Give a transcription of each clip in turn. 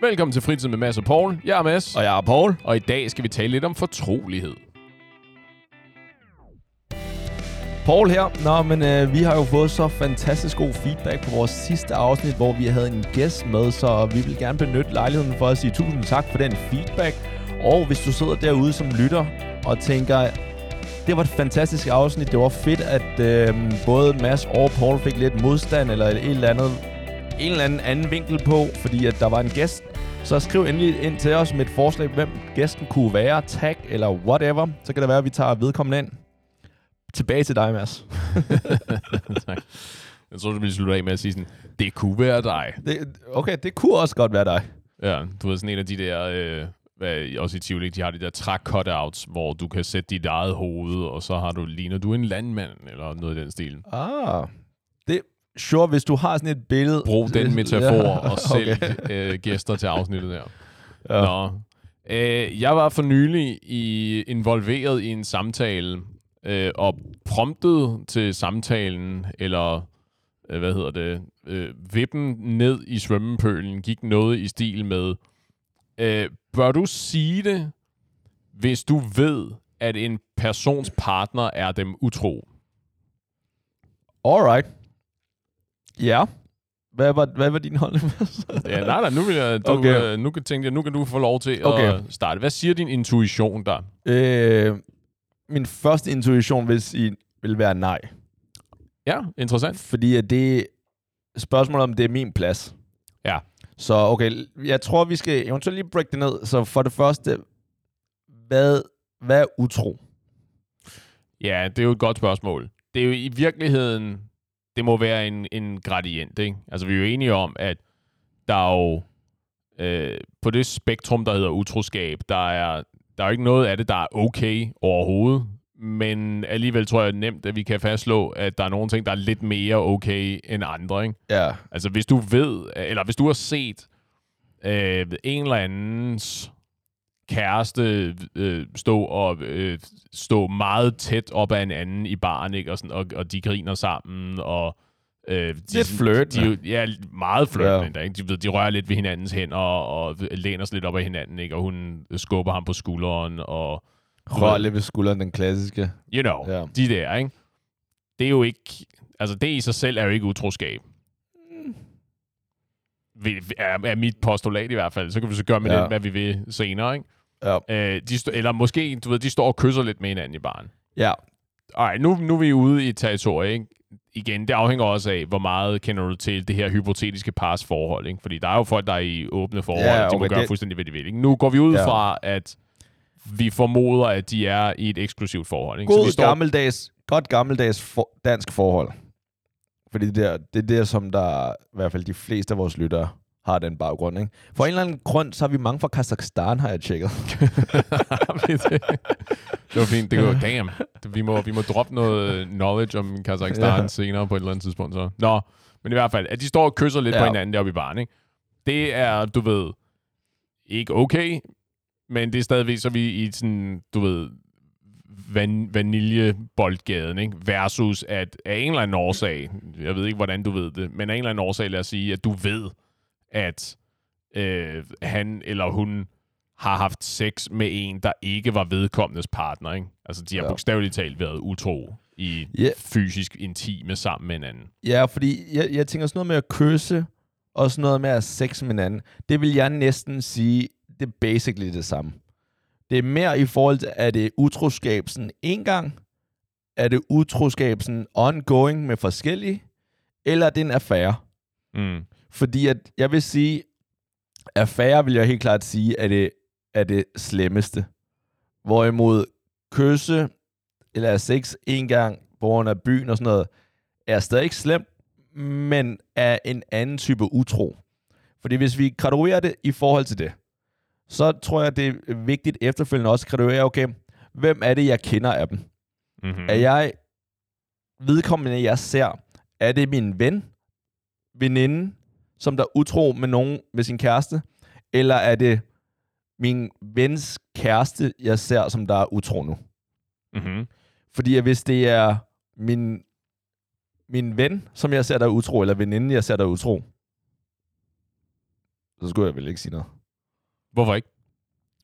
Velkommen til Fritid med Mads og Paul. Jeg er Mads, Og jeg er Paul. og i dag skal vi tale lidt om fortrolighed. Paul her. Nå, men øh, vi har jo fået så fantastisk god feedback på vores sidste afsnit, hvor vi havde en gæst med, så vi vil gerne benytte lejligheden for at sige tusind tak for den feedback. Og hvis du sidder derude som lytter og tænker, det var et fantastisk afsnit, det var fedt, at øh, både Mads og Paul fik lidt modstand eller et eller andet, en eller anden anden vinkel på, fordi at der var en gæst, så skriv endelig ind til os med et forslag, hvem gæsten kunne være, tag eller whatever. Så kan det være, at vi tager vedkommende ind. Tilbage til dig, Mads. tak. Jeg tror, du ville slutte af med at sige sådan, det kunne være dig. Det, okay, det kunne også godt være dig. Ja, du ved sådan en af de der, øh, hvad, også i Tivoli, de har de der træk cutouts, hvor du kan sætte dit eget hoved, og så har du, ligner du en landmand, eller noget i den stil. Ah, sure, hvis du har sådan et billede. Brug den metafor Ja, og sælg okay. øh, gæster til afsnittet der. Ja. Nå. Øh, jeg var for nylig i, involveret i en samtale, øh, og promptet til samtalen, eller øh, hvad hedder det, øh, vippen ned i svømmepølen, gik noget i stil med, øh, bør du sige det, hvis du ved, at en persons partner er dem utro? Alright. Ja. Hvad var, hvad var din holdning? Ja, nej, nej, nu, vil jeg, du, Okay. øh, nu kan tænke nu kan du få lov til Okay. at starte. Hvad siger din intuition der? øh, min første intuition vil, sige, vil være nej. Ja, interessant. Fordi at det spørgsmålet om det er min plads. Ja. Så okay, jeg tror, vi skal eventuelt lige break det ned. Så for det første, hvad, hvad er utro? Ja, det er jo et godt spørgsmål. Det er jo i virkeligheden, det må være en, en gradient, ikke? Altså, vi er jo enige om, at der er jo øh, på det spektrum, der hedder utroskab, der er, der er jo ikke noget af det, der er okay overhovedet. Men alligevel tror jeg nemt, at vi kan fastslå, at der er nogle ting, der er lidt mere okay end andre, ikke? Ja. Altså, hvis du ved, eller hvis du har set øh, en eller andens kæreste øh, stå og øh, stå meget tæt op ad en anden i baren, ikke? Og, sådan, og, og de griner sammen, og øh, de, Lidt flirtende. De, ja, meget flirtende, Ja. ikke? De, ved, de rører lidt ved hinandens hænder, og læner sig lidt op ad hinanden, ikke? Og hun skubber ham på skulderen, og Rør lidt ved skulderen, den klassiske. you know, Ja. de der, ikke? Det er jo ikke... Altså, det i sig selv er jo ikke utroskab. Vi- Er, er mit postulat i hvert fald. Så kan vi så gøre med Ja. det, hvad vi vil senere, ikke? Ja. Øh, de st- eller måske, du ved, de står og kysser lidt med hinanden i baren. Ja. Alright, nu, nu er vi ude i et territorie, ikke? Igen, det afhænger også af, hvor meget kender du til det her hypotetiske pars forhold, ikke? Fordi der er jo folk, der er i åbne forhold, Ja, og de må gøre det- fuldstændig, hvad de vil, ikke? Nu går vi ud Ja. fra, at vi formoder, at de er i et eksklusivt forhold, ikke? God vi står gammeldags, godt gammeldags for, dansk forhold. Fordi det, der, det er det, som der, i hvert fald de fleste af vores lyttere har den baggrund. Ikke? For en eller anden grund, så har vi mange fra Kazakhstan, har jeg tjekket. det var fint. Det var, damn. Vi må, vi må droppe noget knowledge om Kazakhstan ja. Senere på et eller andet tidspunkt. Så. Nå, men i hvert fald, at de står og kysser lidt ja. På hinanden deroppe i baren, ikke? Det er, du ved, ikke okay, men det er stadigvæk, så vi i sådan, du ved, van, vaniljeboldgaden, ikke? Versus at af en eller anden årsag, jeg ved ikke, hvordan du ved det, men af en eller anden årsag, lad os sige, at du ved, at øh, han eller hun har haft sex med en, der ikke var vedkommendes partner, ikke? Altså, de har Ja. bogstaveligt talt været utro i Ja. fysisk intime sammen med hinanden. Ja, fordi jeg, jeg tænker sådan noget med at kysse, og sådan noget med at have sex med hinanden. Det vil jeg næsten sige, det er basically det samme. Det er mere i forhold til, er det utroskab sådan en gang? Er det utroskab sådan ongoing med forskellige? Eller er det en affære? Mm. Fordi at jeg vil sige, affære vil jeg helt klart sige, er det, er det slemmeste. Hvorimod kysse eller sex en gang på grund af byen og sådan noget, er stadig ikke slemt, men er en anden type utro. Fordi hvis vi graduerer det i forhold til det, så tror jeg, det er vigtigt efterfølgende også at graduere, okay, hvem er det, jeg kender af dem? Mm-hmm. Er jeg vedkommende, jeg ser, er det min ven, veninde, som der er utro med nogen med sin kæreste, eller er det min vens kæreste, jeg ser, som der er utro nu? Mm-hmm. Fordi hvis det er min, min ven, som jeg ser, der er utro, eller veninde, jeg ser, der er utro, så skulle jeg vel ikke sige noget. Hvorfor ikke?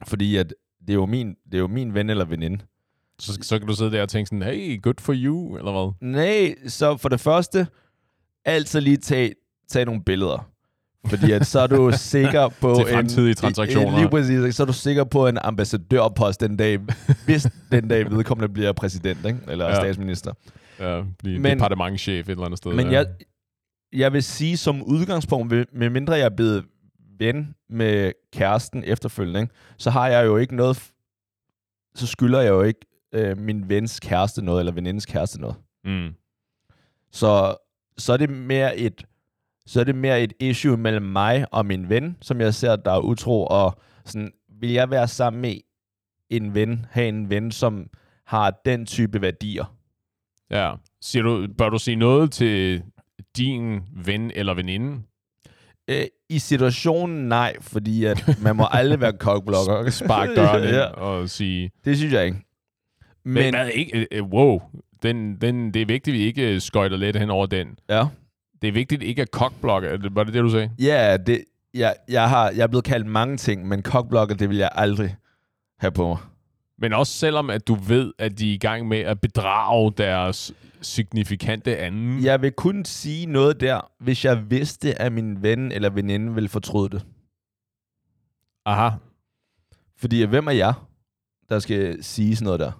Fordi at det er jo min, det er jo min ven eller veninde. Så, så kan du sidde der og tænke sådan, hey, good for you, eller hvad? Nej, så for det første, altid lige tage, tage nogle billeder. Fordi at så er du sikker på... Til fremtidige en, transaktioner. En, lige præcis, så er du sikker på en ambassadørpost den dag, hvis den dag vedkommende bliver præsident, ikke? eller Ja. statsminister. Ja, blive Men- departementchef et eller andet sted. Men ja. jeg, jeg vil sige som udgangspunkt, ved- medmindre jeg er blevet ven med kæresten efterfølgende, ikke? så har jeg jo ikke noget, så skylder jeg jo ikke øh, min vens kæreste noget, eller venindes kæreste noget. Mm. Så, så er det mere et så er det mere et issue mellem mig og min ven, som jeg ser, der er utro, og sådan, vil jeg være sammen med en ven, have en ven, som har den type værdier? Ja. Siger du, bør du sige noget til din ven eller veninde? Øh, I situationen nej, fordi at man må aldrig være kokblokker. Spark døren ja, og sige... det synes jeg ikke. Men, Men, hvad, ikke, øh, øh, wow, den, den, det er vigtigt, at vi ikke øh, skøjter lidt hen over den. ja. Det er vigtigt ikke at det- Var det det, du sagde? Ja, det, jeg, jeg, har, jeg er blevet kaldt mange ting, men kokblokker, det vil jeg aldrig have på mig. Men også selvom, at du ved, at de er i gang med at bedrage deres signifikante anden. Jeg vil kun sige noget der, hvis jeg vidste, at min ven eller veninde ville fortryde det. Aha. Fordi hvem er jeg, der skal sige sådan noget der?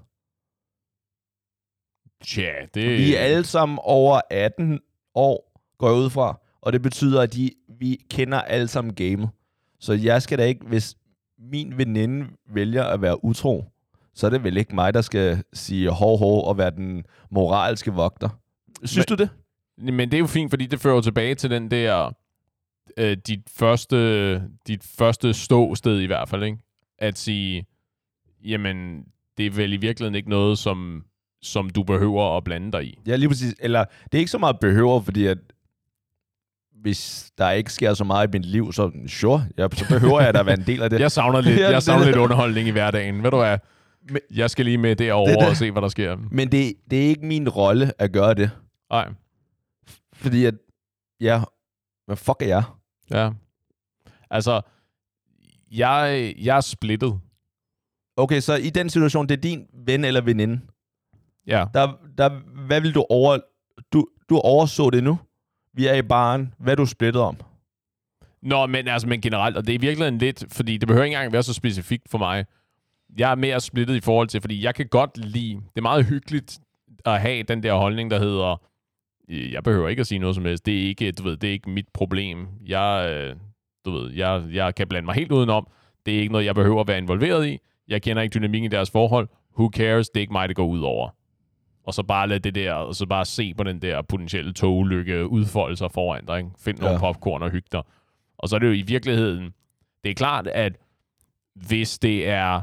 Tja, det... Vi er alle sammen over 18 år, går jeg ud fra. Og det betyder, at de, vi kender alle sammen gamet. Så jeg skal da ikke, hvis min veninde vælger at være utro, så er det vel ikke mig, der skal sige hov, hov og være den moralske vogter. Synes Men- du det? Men det er jo fint, fordi det fører tilbage til den der... Øh, dit, første, dit første ståsted i hvert fald, ikke? At sige, jamen, det er vel i virkeligheden ikke noget, som, som du behøver at blande dig i. Ja, lige præcis. Eller det er ikke så meget behøver, fordi at hvis der ikke sker så meget i mit liv, så sure, ja, så behøver jeg da at være en del af det. Jeg savner lidt, jeg savner lidt underholdning i hverdagen. Ved du hvad? Men- Jeg skal lige med derover Det det. og se, hvad der sker. Men det, det er ikke min rolle at gøre det. Nej, Fordi at, ja, hvad fuck er jeg? ja. Altså, jeg, jeg er splittet. Okay, så i den situation, det er din ven eller veninde. Ja. Der, der, hvad vil du over... Du, du overså det nu. Vi er i baren. Hvad er du splittet om? Nå, men altså, men generelt, og det er i virkeligheden lidt, fordi det behøver ikke engang være så specifikt for mig. Jeg er mere splittet i forhold til, fordi jeg kan godt lide, det er meget hyggeligt at have den der holdning, der hedder, øh, jeg behøver ikke at sige noget som helst, det er ikke, du ved, det er ikke mit problem. Jeg, øh, du ved, jeg, jeg kan blande mig helt udenom. Det er ikke noget, jeg behøver at være involveret i. Jeg kender ikke dynamikken i deres forhold. Who cares? Det er ikke mig, det går ud over. Og så bare lade det der, og så bare se på den der potentielle togulykke udfolde sig foran dig. Ikke? Find nogle Ja. popcorn og hygge dig. Og så er det jo i virkeligheden, det er klart, at hvis det er,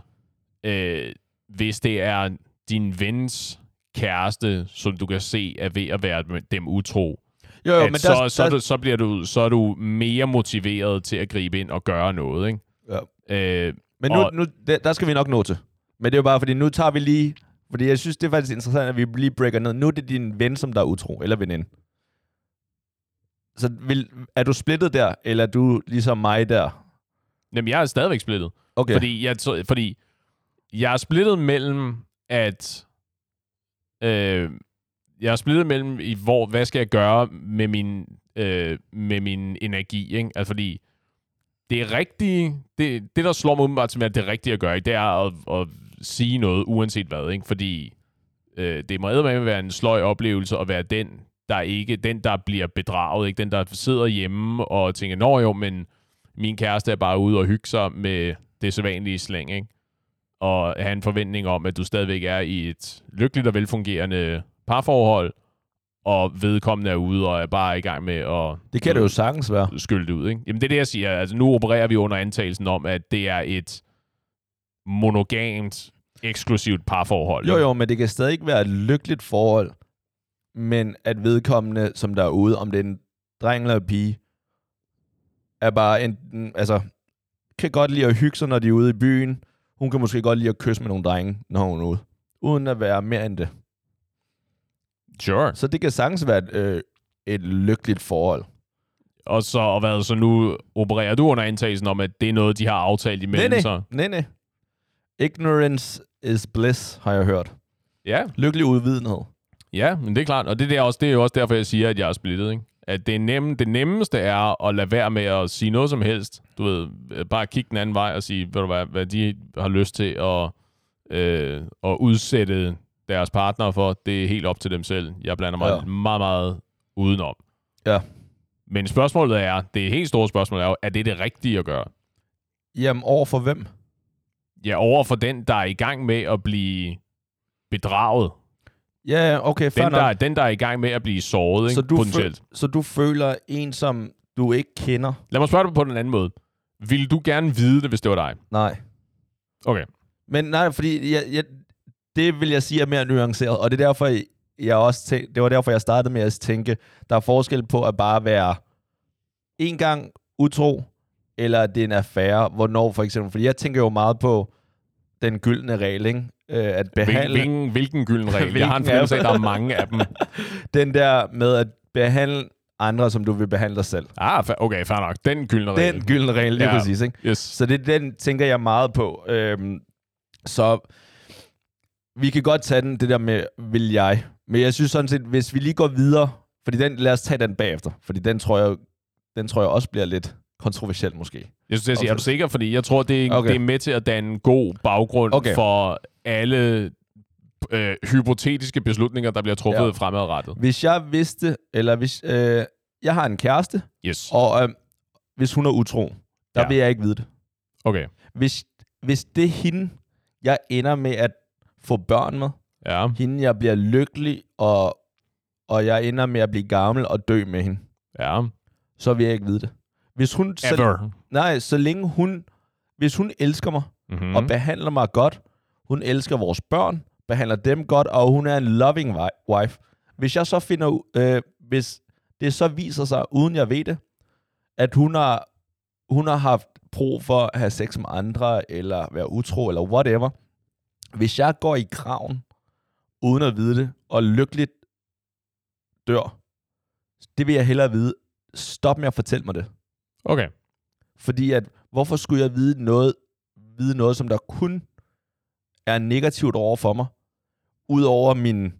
øh, hvis det er din vens kæreste, som du kan se er ved at være dem utro, Jo, jo, men så, der, så, der, der, så, bliver du, så er du mere motiveret til at gribe ind og gøre noget. Ikke? Ja. Øh, Men nu, Og- nu der, der skal vi nok nå til. Men det er jo bare, fordi nu tager vi lige... Fordi jeg synes, det er faktisk interessant, at vi lige breaker ned. Nu er det din ven, som der er utro, eller veninde. Så vil, er du splittet der, eller er du ligesom mig der? jamen, jeg er stadigvæk splittet. Okay. Fordi jeg, fordi jeg er splittet mellem, at... Øh, jeg er splittet mellem, i hvor, hvad skal jeg gøre med min, øh, med min energi, ikke? Altså, fordi det er rigtigt, det, det der slår mig umiddelbart til mig, at det rigtigt at gøre, ikke? det er at, at sige noget, uanset hvad, ikke? Fordi øh, det må med være en sløj oplevelse at være den, der ikke, den der bliver bedraget, ikke? Den der sidder hjemme og tænker, nå jo, men min kæreste er bare ude og hygge sig med det sædvanlige slæng, ikke? Og have en forventning om, at du stadigvæk er i et lykkeligt og velfungerende parforhold, og vedkommende er ude og er bare i gang med at det kan det jo sagtens være. skylde det ud, ikke? Jamen det er det, jeg siger. Altså nu opererer vi under antagelsen om, at det er et monogamt, eksklusivt parforhold. Jo, jo, men det kan stadig ikke være et lykkeligt forhold. Men at vedkommende, som der er ude, om det er en dreng eller en pige, er bare enten, altså, kan godt lide at hygge sig, når de er ude i byen. Hun kan måske godt lide at kysse med nogle drenge, når hun er ude. Uden at være mere end det. Sure. Så det kan sagtens være et, øh, et lykkeligt forhold. Og så, og hvad, så nu opererer du under antagelsen om, at det er noget, de har aftalt Nej, imellem nej, sig. nej, nej. Ignorance is bliss, har jeg hørt. Ja, Lykkelig udvidenhed. ja, men det er klart. Og det, er også, det er jo også derfor, jeg siger, at jeg er splittet. Ikke? At det, nemme, det nemmeste er at lade være med at sige noget som helst. Du ved, øh, bare kigge den anden vej og sige, ved du hvad, hvad de har lyst til at, øh, at udsætte deres partner for, det er helt op til dem selv. Jeg blander mig Ja. ja. meget, meget udenom. Ja. Men spørgsmålet er, det helt store spørgsmål er jo, er det det rigtige at gøre? Jamen, over for hvem? Ja, over for den, der er i gang med at blive bedraget. Ja, okay, fair Den nok. der, den, der er i gang med at blive såret, ikke? Så du, potentielt. føl- så du føler en, som du ikke kender? Lad mig spørge dig på den anden måde. Vil du gerne vide det, hvis det var dig? Nej. Okay. Men nej, fordi jeg, jeg, det vil jeg sige er mere nuanceret, og det er derfor, jeg også tænk, det var derfor, jeg startede med at tænke, der er forskel på at bare være en gang utro, eller at det er en affære, hvornår for eksempel. Fordi jeg tænker jo meget på den gyldne regel, ikke? Øh, at behandle hvilken, hvilken gylden regel? jeg har en Hvilken fornemmelse af, at der er mange af dem. den der med at behandle andre, som du vil behandle dig selv. Ah, okay, fair nok. Den gyldne regel. Den gyldne regel, lige ja. præcis, ikke? Yes. Så det, den tænker jeg meget på. Øhm, så vi kan godt tage den, det der med, vil jeg. Men jeg synes sådan set, hvis vi lige går videre, fordi den, lad os tage den bagefter, fordi den tror jeg, den tror jeg også bliver lidt kontroversiel måske. Jeg synes, jeg siger, er du sikker? Fordi jeg tror, det er, Okay. det er med til at danne en god baggrund Okay. for alle øh, hypotetiske beslutninger, der bliver truffet Ja. fremadrettet. Hvis jeg vidste, eller hvis øh, jeg har en kæreste, Yes. og øh, hvis hun er utro, der ja. vil jeg ikke vide det. Okay. Hvis, hvis det er hende, jeg ender med at få børn med, Ja. hende jeg bliver lykkelig, og, og jeg ender med at blive gammel og dø med hende, Ja. så vil jeg ikke vide det. Hvis hun, så, Ever. nej, så længe hun, hvis hun elsker mig, Mm-hmm. mm. og behandler mig godt, hun elsker vores børn, behandler dem godt, og hun er en loving wi- wife. Hvis jeg så finder, øh, hvis det så viser sig, uden jeg ved det, at hun har, hun har haft brug for at have sex med andre, eller være utro, eller whatever. Hvis jeg går i kraven, uden at vide det, og lykkeligt dør, det vil jeg hellere vide. Stop med at fortælle mig det. Okay. Fordi at, hvorfor skulle jeg vide noget, vide noget, som der kun er negativt over for mig, udover min,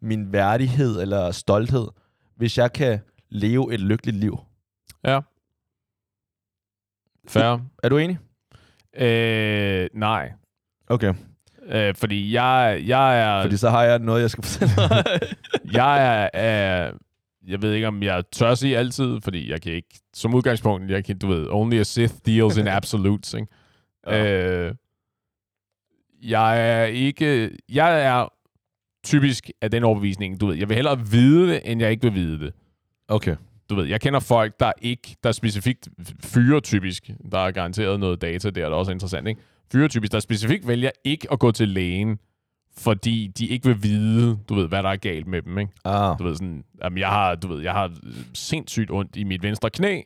min værdighed eller stolthed, hvis jeg kan leve et lykkeligt liv. Ja. Fair. Er du enig? Øh, nej. Okay. Øh, fordi jeg, jeg er... Fordi så har jeg noget, jeg skal fortælle dig. jeg er, er... Jeg ved ikke, om jeg tør sige altid, fordi jeg kan ikke... Som udgangspunkt, jeg kan, du ved, only a Sith deals in absolutes, ikke? Ja. Øh, jeg er ikke... Jeg er typisk af den overbevisning, du ved, jeg vil hellere vide det, end jeg ikke vil vide det. okay. Du ved, jeg kender folk, der ikke, der specifikt fyre typisk, der er garanteret noget data der, der også er interessant, ikke? Fyre typisk, der specifikt vælger ikke at gå til lægen, fordi de ikke vil vide, du ved, hvad der er galt med dem, ikke? Ah. Du ved sådan, jamen jeg har, du ved, jeg har sindssygt ondt i mit venstre knæ,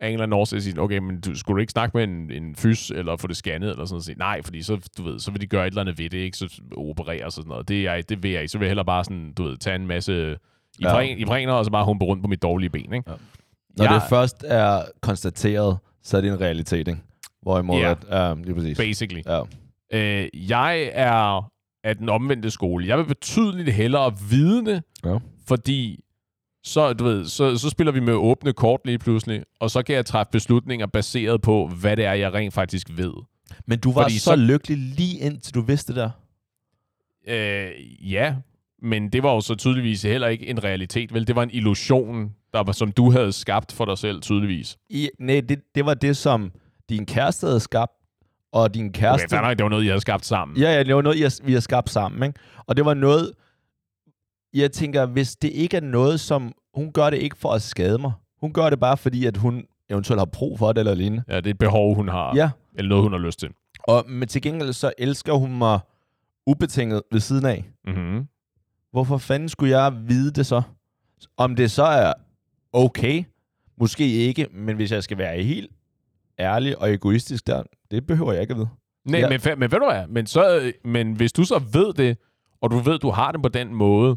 af en eller anden årsag sige, okay, men du skulle du ikke snakke med en, en fys, eller få det scannet, eller sådan noget. Nej, fordi så, du ved, så vil de gøre et eller andet ved det, ikke? Så operere og sådan noget. Det, er jeg, det vil jeg ikke. Så vil jeg hellere bare sådan, du ved, tage en masse i ja. og så bare humpe rundt på mit dårlige ben, ikke? Ja. Når det først er konstateret, så er det en realitet, ikke? Hvorimod, Ja. at, ja, lige præcis. Basically. Ja. Øh, jeg er af den omvendte skole. Jeg vil betydeligt hellere vide det, Ja. fordi så, du ved, så, så spiller vi med åbne kort lige pludselig, og så kan jeg træffe beslutninger baseret på, hvad det er, jeg rent faktisk ved. Men du var Fordi så, så- så lykkelig lige indtil du vidste det der. Øh, ja, men det var jo så tydeligvis heller ikke en realitet, vel? Det var en illusion, der var, som du havde skabt for dig selv, tydeligvis. I, nej, det, det var det, som din kæreste havde skabt, og din Okay, kæreste... nok, det var noget, I havde skabt sammen. Ja, ja, det var noget, I har- vi har skabt sammen, ikke? Og det var noget, jeg tænker, hvis det ikke er noget, som... Hun gør det ikke for at skade mig. Hun gør det bare fordi, at hun eventuelt har brug for det eller lignende. Ja, det er et behov, hun har, Ja, eller noget, hun har lyst til. og men til gengæld så elsker hun mig ubetinget ved siden af. Mm-hmm. Hvorfor fanden skulle jeg vide det så? Om det så er okay, måske ikke, men hvis jeg skal være helt ærlig og egoistisk der, det behøver jeg ikke at vide. Nej, Ja. men, men ved du hvad? Men, så, men hvis du så ved det, og du ved, du har det på den måde,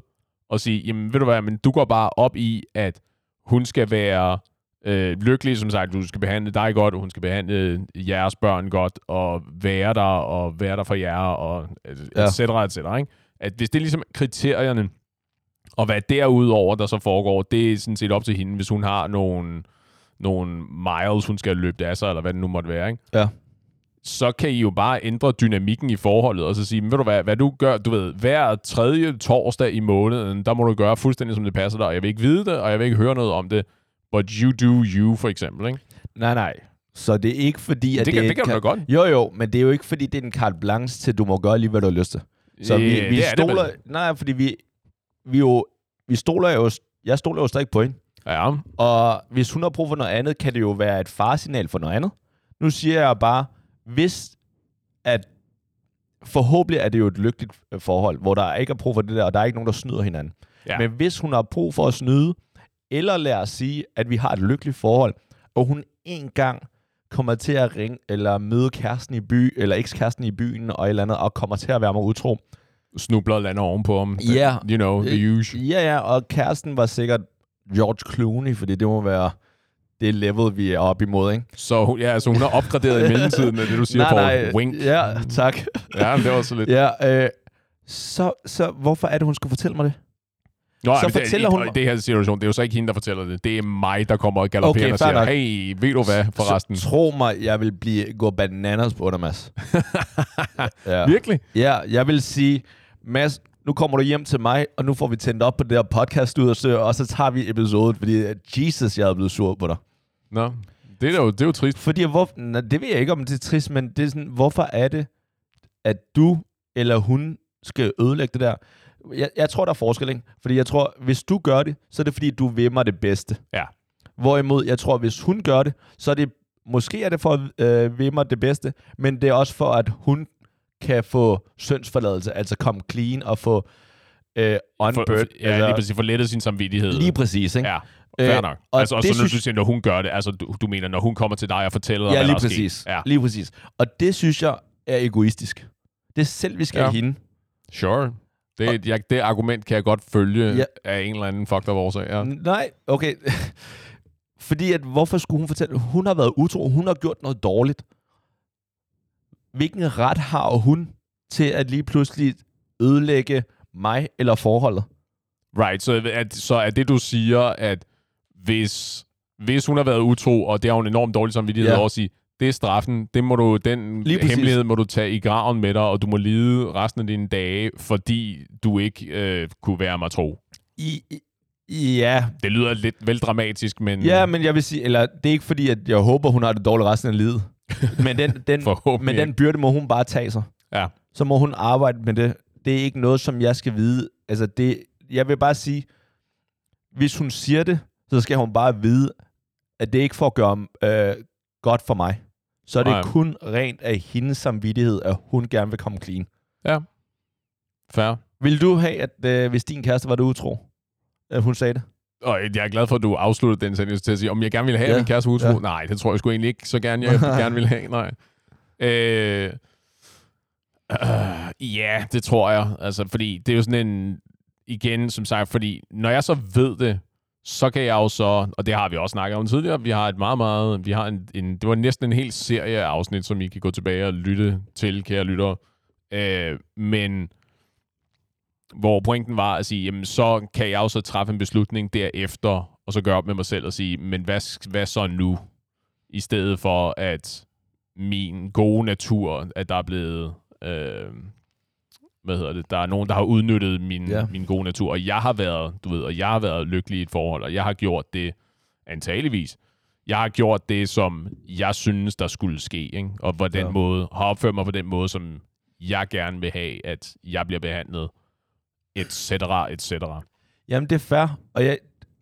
og sige, jamen ved du hvad, men du går bare op i, at hun skal være øh, lykkelig, som sagt, du skal behandle dig godt, og hun skal behandle jeres børn godt, og være der, og være der for jer, og et cetera, et cetera, ikke? At hvis det er ligesom kriterierne, og hvad derudover, der så foregår, det er sådan set op til hende, hvis hun har nogle, nogle miles, hun skal løbe af sig, eller hvad det nu måtte være, ikke? Ja. Så kan I jo bare ændre dynamikken i forholdet, og så sige, "Men ved du hvad, hvad du gør, du ved, hver tredje torsdag i måneden, der må du gøre fuldstændig, som det passer dig, og jeg vil ikke vide det, og jeg vil ikke høre noget om det, but you do you, for eksempel, ikke? Nej, nej. Så det er ikke fordi, at Det kan, det kan du da et godt. Jo, jo, men det er jo ikke fordi, det er en carte blanche til, du må gøre lige, hvad du har lyst til. Så vi, Ja, vi det er det stoler... vel. nej, fordi vi, vi jo... Vi stoler jo... Jeg stoler jo stadig på hende. Ja, Og hvis hun har brug for noget andet, kan det jo være et farsignal for noget andet. Nu siger jeg bare, hvis at forhåbentlig er det jo et lykkeligt øh, forhold, hvor der ikke er brug for det der, og der er ikke nogen, der snyder hinanden. Ja. Men hvis hun har brug for at snyde, eller lad os sige, at vi har et lykkeligt forhold, og hun en gang kommer til at ringe, eller møde kæresten i by, eller ekskæresten i byen, og et eller andet, og kommer til at være mig utro. snubler og lander ovenpå ham. Ja. You know, the Øh, usual. Ja, ja, og kæresten var sikkert George Clooney, fordi det må være det level, vi er oppe imod, ikke? Så, ja, så hun har opgraderet i mellemtiden, er det du siger, Paul. Wink. Ja, tak. Ja, det var så lidt. ja, øh, så, så hvorfor er det, hun skal fortælle mig det? Nå, Så men det, fortæller i, hun i det her situation, det er jo så ikke hende, der fortæller det. Det er mig, der kommer og galopperer Okay, og siger, nok. hey, ved du hvad, forresten? Så, tro mig, jeg vil blive, gå bananas på dig, Mads. ja. Virkelig? ja, jeg vil sige, Mads, nu kommer du hjem til mig, og nu får vi tændt op på det her podcast ud og så, og så tager vi episoden, fordi Jesus, jeg er blevet sur på dig. Nå, det er jo, det er jo trist. Fordi hvor, nej, det ved jeg ikke, om det er trist, men det er sådan, hvorfor er det, at du eller hun skal ødelægge det der? Jeg, jeg tror, der er forskel, ikke? Fordi jeg tror, hvis du gør det, så er det, fordi du vil mig det bedste. Ja. Hvorimod, jeg tror, hvis hun gør det, så er det, måske er det for at øh, vil mig det bedste, men det er også for, at hun kan få syndsforladelse, altså komme clean og få øh, on For, ja, lige præcis. For lettet sin samvittighed. lige præcis, ikke? Ja, fair Øh, nok. og altså, og så når synes- du siger, når hun gør det, altså du, du mener, når hun kommer til dig og fortæller dig, Ja, hvad lige der er præcis. Ja, Lige præcis. Og det synes jeg er egoistisk. Det er selv, vi skal Ja. hende. sure. Det, jeg, det argument kan jeg godt følge ja. af en eller anden fucked up årsag. Ja. Nej, okay. Fordi at, hvorfor skulle hun fortælle, hun har været utro, hun har gjort noget dårligt. Hvilken ret har hun til at lige pludselig ødelægge mig eller forholdet? Right, så, at, så er det, du siger, at hvis, hvis hun har været utro, og det har hun enormt dårlig samvittighed Ja. at sige, det er straffen, det må du, den Lige præcis. hemmelighed må du tage i graven med dig, og du må lide resten af dine dage, fordi du ikke øh, kunne være mig tro. I, ja, Det lyder lidt vel dramatisk, men ja, men jeg vil sige, eller det er ikke fordi, at jeg håber, hun har det dårligt resten af livet. Men den, den, men den byrde må hun bare tage sig. Ja. Så må hun arbejde med det. Det er ikke noget, som jeg skal vide. Altså, det, jeg vil bare sige, hvis hun siger det, så skal hun bare vide, at det ikke får at gøre øh, godt for mig. Så er det Nej. kun rent af hendes samvittighed, at hun gerne vil komme clean. fair. Vil du have, at øh, hvis din kæreste var det utro, at hun sagde det? Og jeg er glad for, at du afsluttede den sendelse til at sige, om jeg gerne ville have Ja. ja. min kæreste utro. Ja. Ja. Nej, det tror jeg sgu egentlig ikke så gerne, jeg gerne ville have. Nej. Øh, øh, ja, det tror jeg. Altså, fordi det er jo sådan en... Igen, som sagt, fordi når jeg så ved det, så kan jeg jo så, og det har vi også snakket om tidligere, vi har et meget, meget, vi har en, en det var næsten en hel serie af afsnit, som I kan gå tilbage og lytte til, kære lyttere. Øh, men hvor pointen var at sige, jamen så kan jeg jo så træffe en beslutning derefter, og så gøre op med mig selv og sige, men hvad, hvad så nu? I stedet for, at min gode natur, at der er blevet, øh, hvad hedder det, der er nogen, der har udnyttet min, Ja. min gode natur, og jeg har været, du ved, og jeg har været lykkelig i et forhold, og jeg har gjort det antageligvis. Jeg har gjort det, som jeg synes, der skulle ske, ikke? og på den ja. måde, har opført mig på den måde, som jeg gerne vil have, at jeg bliver behandlet, et cetera, et cetera. Jamen, det er fair. Og jeg,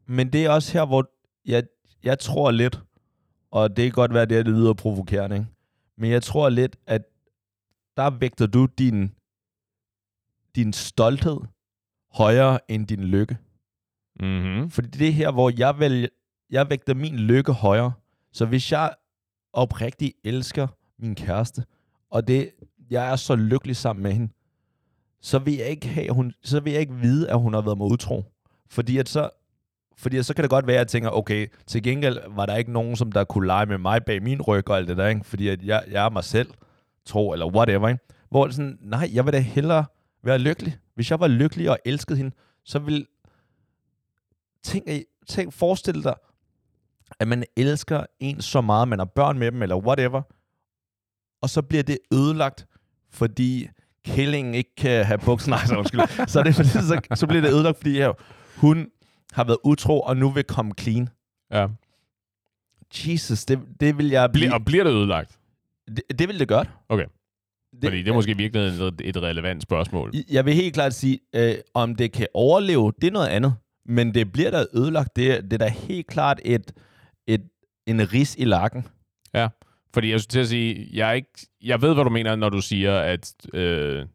men det er også her, hvor jeg, jeg tror lidt, og det kan godt være, det, er, det lyder provokerende, ikke? men jeg tror lidt, at der vægter du din, din stolthed højere end din lykke. Mm-hmm. Fordi det er her, hvor jeg, vil, jeg vægter min lykke højere. Så hvis jeg oprigtigt elsker min kæreste, og det, jeg er så lykkelig sammen med hende, så vil jeg ikke have, at hun, så vil jeg ikke vide, at hun har været mig utro. Fordi at så fordi så kan det godt være, at jeg tænker, okay, til gengæld var der ikke nogen, som der kunne lege med mig bag min ryg og alt det der, ikke? fordi at jeg, jeg er mig selv, tro, eller whatever. Ikke? Hvor sådan, nej, jeg vil da hellere være lykkelig. Hvis jeg var lykkelig og elskede hende, så vil... Tænk, tænk forestil dig, at man elsker en så meget, man har børn med dem, eller whatever, og så bliver det ødelagt, fordi kællingen ikke kan have bukser. Nej, så undskyld. så, det, så, så bliver det ødelagt, fordi ja, hun har været utro, og nu vil komme clean. Ja. Jesus, det, det vil jeg blive... Bli- og bliver det ødelagt? Det, det vil det godt. Okay. Det, Fordi det er måske virkelig et, relevant spørgsmål. Jeg vil helt klart sige, øh, om det kan overleve, det er noget andet. Men det bliver da ødelagt. Det, det er da helt klart et, et, en ris i lakken. Ja, fordi jeg skulle til at sige, jeg, er ikke, jeg ved, hvad du mener, når du siger, at, øh,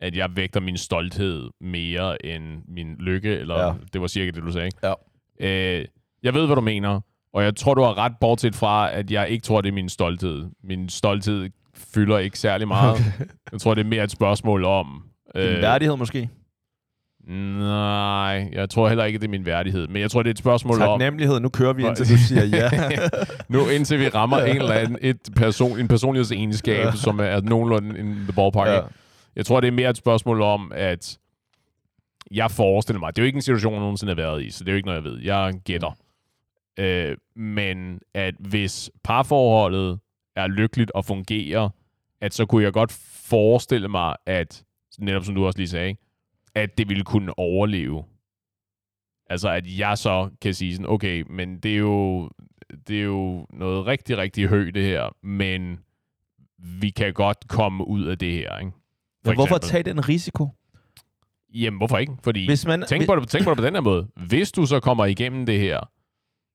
at jeg vægter min stolthed mere end min lykke, eller ja. det var cirka det, du sagde. ikke? Ja. Øh, jeg ved, hvad du mener, og jeg tror, du har ret bortset fra, at jeg ikke tror, det er min stolthed. Min stolthed fylder ikke særlig meget. Okay. Jeg tror, det er mere et spørgsmål om... Øh, en værdighed måske. Nej, jeg tror heller ikke, det er min værdighed. Men jeg tror, det er et spørgsmål om... Taknemmelighed. Nu kører vi, indtil du siger ja. nu indtil vi rammer en eller anden et person, en personlighedsegenskab, ja. som er nogenlunde in the ballpark. Ja. Jeg tror, det er mere et spørgsmål om, at jeg forestiller mig, det er jo ikke en situation, jeg nogensinde har været i, så det er jo ikke noget, jeg ved. Jeg gætter. Øh, men at hvis parforholdet er lykkeligt og fungerer, at så kunne jeg godt forestille mig, at netop som du også lige sagde, at det ville kunne overleve. Altså, at jeg så kan sige sådan, okay, men det er jo, det er jo noget rigtig, rigtig højt det her, men vi kan godt komme ud af det her, ikke? For Men hvorfor eksempel. tage den risiko? Jamen, hvorfor ikke? Fordi, Hvis man, tænk, på det, tænk på det på den her måde. Hvis du så kommer igennem det her,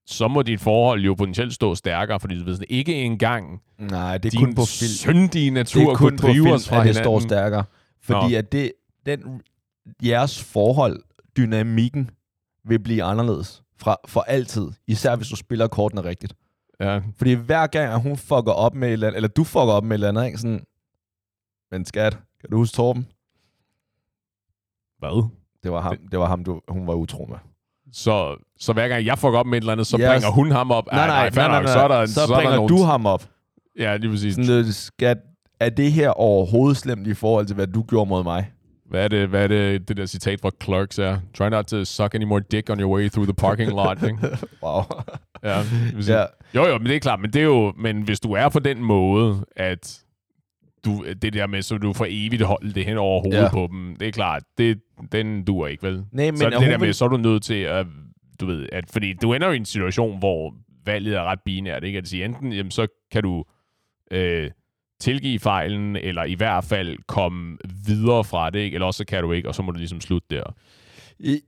så må dit forhold jo potentielt stå stærkere, fordi du ved sådan, ikke engang Nej, det er din kun på film. syndige Det natur er kun kunne drive film, os fra at det hinanden. står stærkere. Fordi Nå. at det, den, jeres forhold, dynamikken, vil blive anderledes fra, for altid. Især hvis du spiller kortene rigtigt. Ja, Fordi hver gang, at hun fucker op med et eller andet, eller du fucker op med et eller andet, ikke? Sådan, men skat, kan du huske Torben? hvad? Det var ham, det var ham du, hun var utro med. Så, så hver gang jeg fucker op med et eller andet, så Yes. bringer hun ham op. Nej, nej, nej, nej, nok. nej. Så, er der, så, så, er der bringer nogle... du ham op. Ja, lige præcis. Sådan skat, er det her overhovedet slemt i forhold til, hvad du gjorde mod mig? Hvad er det, hvad er det, det der citat fra Clerks er? Try not to suck any more dick on your way through the parking lot, ikke? Wow. Ja, ja. Jo, jo, men det er klart. Men, det er jo, men hvis du er på den måde, at du, det der med, så du for evigt holde det hen over hovedet Ja. på dem, det er klart, det, den duer ikke, vel? Nej, men så det der med, vil- så er du nødt til at, du ved, at, fordi du ender jo i en situation, hvor valget er ret binært, ikke? At sige, enten, jamen, så kan du øh, tilgive fejlen, eller i hvert fald komme videre fra det, ikke? Eller også så kan du ikke, og så må du ligesom slutte der. I,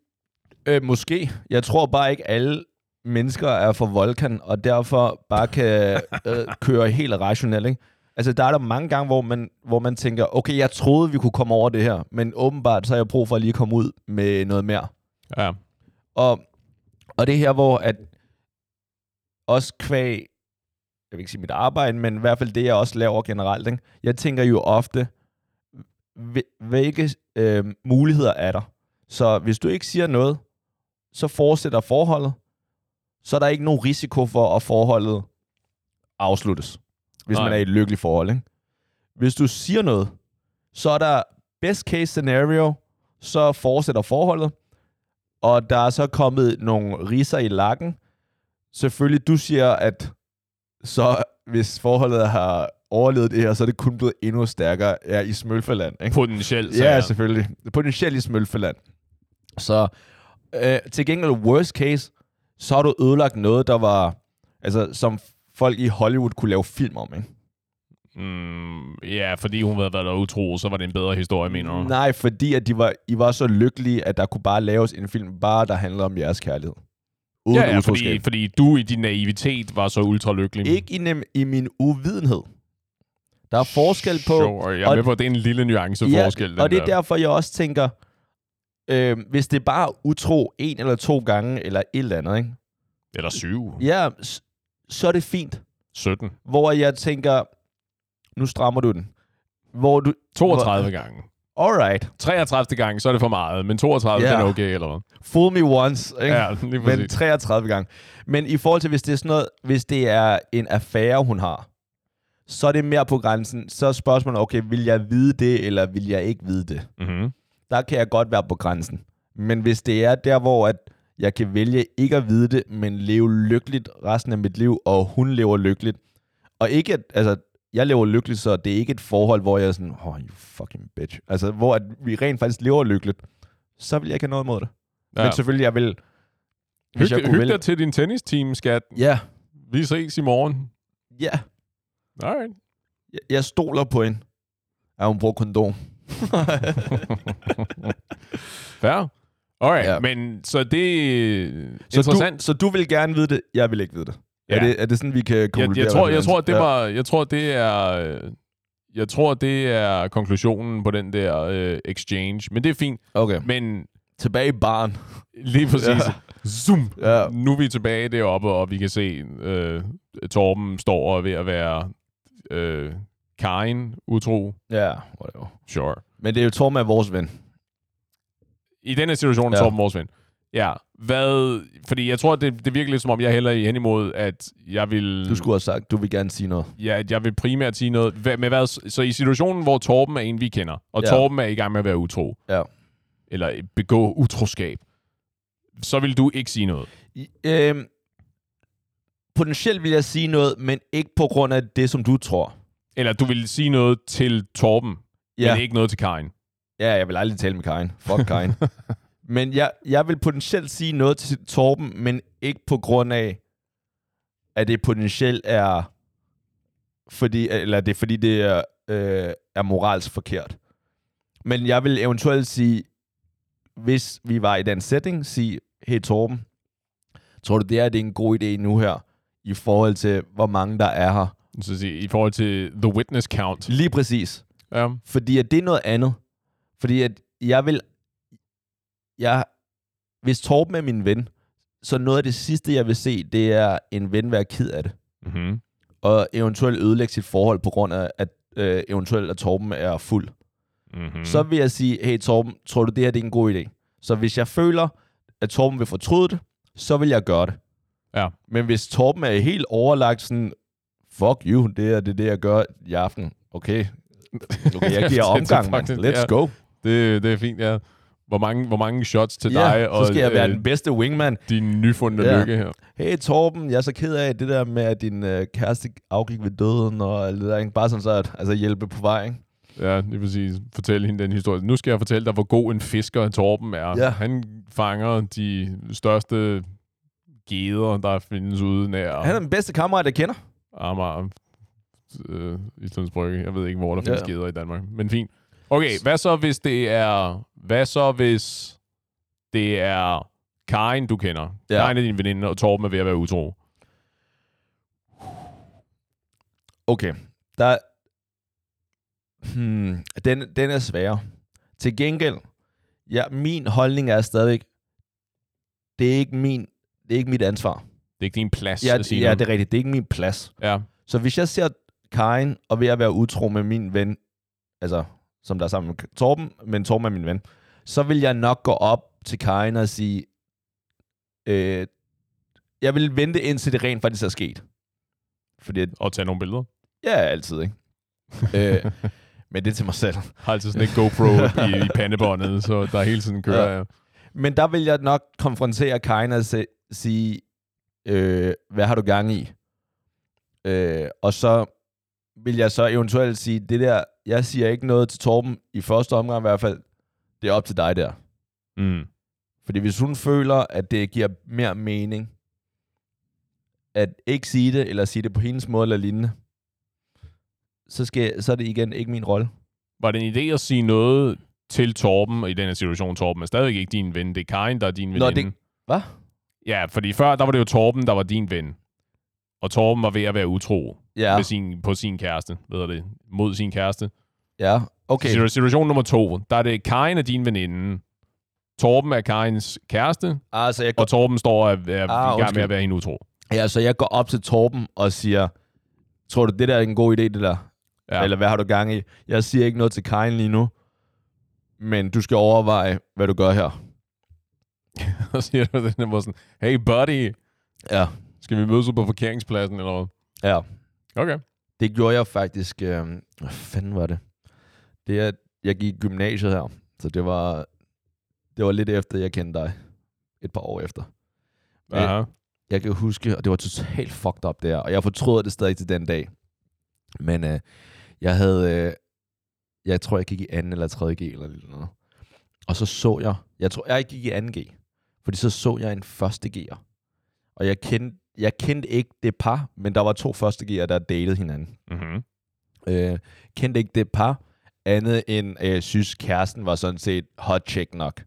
øh, måske. Jeg tror bare ikke, alle mennesker er for Volkan, og derfor bare kan øh, køre helt rationelt. Ikke? Altså, der er der mange gange, hvor man, hvor man tænker, okay, jeg troede, vi kunne komme over det her, men åbenbart så har jeg brug for at lige komme ud med noget mere. Ja, Og, og det er her, hvor at også kvæg, jeg vil ikke sige mit arbejde, men i hvert fald det, jeg også laver generelt, ikke? jeg tænker jo ofte, hvil- hvilke øh, muligheder er der? Så hvis du ikke siger noget, så fortsætter forholdet, så er der ikke nogen risiko for, at forholdet afsluttes, hvis Nej. man er i et lykkeligt forhold. Ikke? Hvis du siger noget, så er der best case scenario, så fortsætter forholdet, og der er så kommet nogle riser i lakken. Selvfølgelig, du siger, at så hvis forholdet har overlevet det her, så er det kun blevet endnu stærkere ja, i Smølfeland. Ikke? potentielt. så Ja, ja. selvfølgelig. Potentielt i Smølfeland. Så øh, til gengæld worst case, så har du ødelagt noget, der var, altså som folk i Hollywood kunne lave film om, ikke? Mm, ja, fordi hun havde været der utro, så var det en bedre historie, mener du? Nej, fordi at de var, I var så lykkelige, at der kunne bare laves en film, bare der handlede om jeres kærlighed. Uden Ja, ja fordi, fordi du i din naivitet var så ultra lykkelig. Ikke i, nem, i min uvidenhed. Der er forskel på... Sure, jeg er og- med på, at det er en lille nuance Ja, forskel. og det er der. derfor, jeg også tænker, øh, hvis det er bare utro en eller to gange, eller et eller andet, ikke? Eller syv. Ja, så er det fint. 17. Hvor jeg tænker, nu strammer du den. Hvor du, 32 gange. Alright. 33. gang, så er det for meget, men 32 Ja. den er okay, eller hvad? Fool me once. Ikke? Ja, lige Men præcis. 33 gange. Men i forhold til, hvis det er sådan noget, hvis det er en affære, hun har, så er det mere på grænsen. Så er spørgsmålet, okay, vil jeg vide det, eller vil jeg ikke vide det? Mm-hmm. Der kan jeg godt være på grænsen. Men hvis det er der, hvor at jeg kan vælge ikke at vide det, men leve lykkeligt resten af mit liv, og hun lever lykkeligt. Og ikke, at, altså, jeg lever lykkeligt, så det er ikke et forhold, hvor jeg er sådan, oh, you fucking bitch. Altså, hvor at vi rent faktisk lever lykkeligt. Så vil jeg ikke have noget imod det. Ja. Men selvfølgelig, jeg vil... Hvis jeg Hyg, kunne hyg dig til din tennisteam, skat. Ja, Vi ses i morgen. ja. Alright. Jeg, jeg stoler på hende. At hun bruger kondom. Fair. Alright, Ja. men så det Så interessant. du, så du vil gerne vide det, jeg vil ikke vide det. Ja. Er, det er det sådan, vi kan jeg, konkludere? jeg, tror, hvad jeg, tror, det var, jeg tror, det er... øh, Jeg tror, det er konklusionen på den der øh, exchange. Men det er fint. Okay. Men Tilbage i barn. lige præcis. Ja. Zoom. Ja. Nu er vi tilbage deroppe, og vi kan se, øh, Torben står og er ved at være øh, Karin utro. Ja, whatever. Sure. Men det er jo Torben er vores ven. I den her situation er Ja. Torben vores ven. Ja. Hvad, fordi jeg tror, det, det virker lidt som om, jeg hælder hen imod, at jeg vil... Du skulle have sagt, du vil gerne sige noget. Ja, at jeg vil primært sige noget. Hva- Med hvad? Så i situationen, hvor Torben er en, vi kender, og Ja. Torben er i gang med at være utro, Ja. eller begå utroskab, så vil du ikke sige noget. I, øhm, potentielt vil jeg sige noget, men ikke på grund af det, som du tror. Eller du vil sige noget til Torben, Ja, men ikke noget til Karin. Ja jeg vil aldrig tale med Karin. Fuck Karin. men jeg, jeg vil potentielt sige noget til Torben, men ikke på grund af, at det potentielt er, fordi, eller det er fordi, det er, øh, er moralsk forkert. Men jeg vil eventuelt sige, hvis vi var i den setting, sige, hey Torben, tror du det er, det er en god idé nu her, i forhold til, hvor mange der er her? Så sige, i forhold til the witness count. Lige præcis. Ja. Fordi at det er noget andet. Fordi at jeg vil... Jeg, hvis Torben er min ven, så noget af det sidste, jeg vil se, det er en ven være ked af det. Mm-hmm. Og eventuelt ødelægge sit forhold på grund af, at øh, eventuelt at Torben er fuld. Mm-hmm. Mm. Så vil jeg sige, hey Torben, tror du det her det er en god idé? Så hvis jeg føler, at Torben vil fortryde det, så vil jeg gøre det. Ja. Men hvis Torben er helt overlagt sådan, fuck you, det er det, det jeg gør i aften. Okay, okay jeg giver er omgang, man. Let's go. Det, det er fint, ja. Hvor mange, hvor mange shots til Ja, dig og så skal jeg være øh, den bedste wingman. din nyfundne Ja. lykke her. Hey Torben, jeg er så ked af det der med, at din øh, kæreste afgik ved døden og alt det der. Ikke? Bare sådan så at altså, hjælpe på vej. Ikke? Ja, lige præcis. Fortæl hende den historie. Nu skal jeg fortælle dig, hvor god en fisker Torben er. Ja. Han fanger de største geder, der findes ude nær Han er den bedste kammerat, jeg kender. Amager. Øh, Islands Brygge. Jeg ved ikke, hvor der findes Ja. geder i Danmark. Men fint. Okay, hvad så hvis det er... Hvad så hvis det er Karin, du kender? Ja. Karin er din veninde, og Torben er ved at være utro. Okay, der... Hmm, den, den er svær. Til gengæld, ja, min holdning er stadigvæk, det er ikke min, det er ikke mit ansvar. Det er ikke din plads Ja, at sige ja, noget. det er rigtigt. Det er ikke min plads. Ja. Så hvis jeg ser Karin og ved at være utro med min ven, altså som der er sammen med Torben, men Torben er min ven, så vil jeg nok gå op til Karin og sige, øh, jeg vil vente indtil det rent faktisk er sket. Fordi, at- Og tage nogle billeder. ja, altid, ikke? øh, men det er til mig selv. Har altid sådan et GoPro i, i pandebåndet, så der hele tiden kører. Ja. Men der vil jeg nok konfrontere Karin og se, sige, øh, hvad har du gang i? Øh, og så vil jeg så eventuelt sige, det der, jeg siger ikke noget til Torben, i første omgang i hvert fald, det er op til dig der. Mm. Fordi hvis hun føler, at det giver mere mening, at ikke sige det, eller sige det på hendes måde eller lignende, så, skal, så er det igen ikke min rolle. Var det en idé at sige noget til Torben, og i den her situation, Torben er stadigvæk ikke din ven, det er Karin, der er din Nå, veninde. det- Hvad? Ja, fordi før, der var det jo Torben, der var din ven. Og Torben var ved at være utro Ja, med sin, på sin kæreste, ved det, mod sin kæreste. ja, okay. Okay. Situation nummer to, der er det Karin er din veninde. Torben er Karins kæreste, Altså, jeg går, og Torben står og er, er Ah, ah, i gang med at være hende utro. ja, så jeg går op til Torben og siger, tror du, det der er en god idé, det der? Ja. Eller hvad har du gang i? Jeg siger ikke noget til Karin lige nu. Men du skal overveje, hvad du gør her. Og siger du den der sådan, hey buddy, Ja. skal vi mødes på parkeringspladsen eller hvad? Ja. Okay. Det gjorde jeg faktisk... Øh, hvad fanden var det? Det er, at jeg gik i gymnasiet her. Så det var, det var lidt efter, jeg kendte dig. Et par år efter. Aha. Jeg kan huske, og det var totalt fucked up der, og jeg fortryder det stadig til den dag. Men øh, jeg havde, øh, jeg tror, jeg gik i 2. eller 3. G eller lidt noget. Og så så jeg, jeg tror, jeg gik i 2. G, fordi så så jeg en første G'er. Og jeg kendte, jeg kendte ikke det par, men der var to første G'er, der datede hinanden. Mm-hmm. Øh, kendte ikke det par, andet end øh, synes kæresten var sådan set hot chick nok.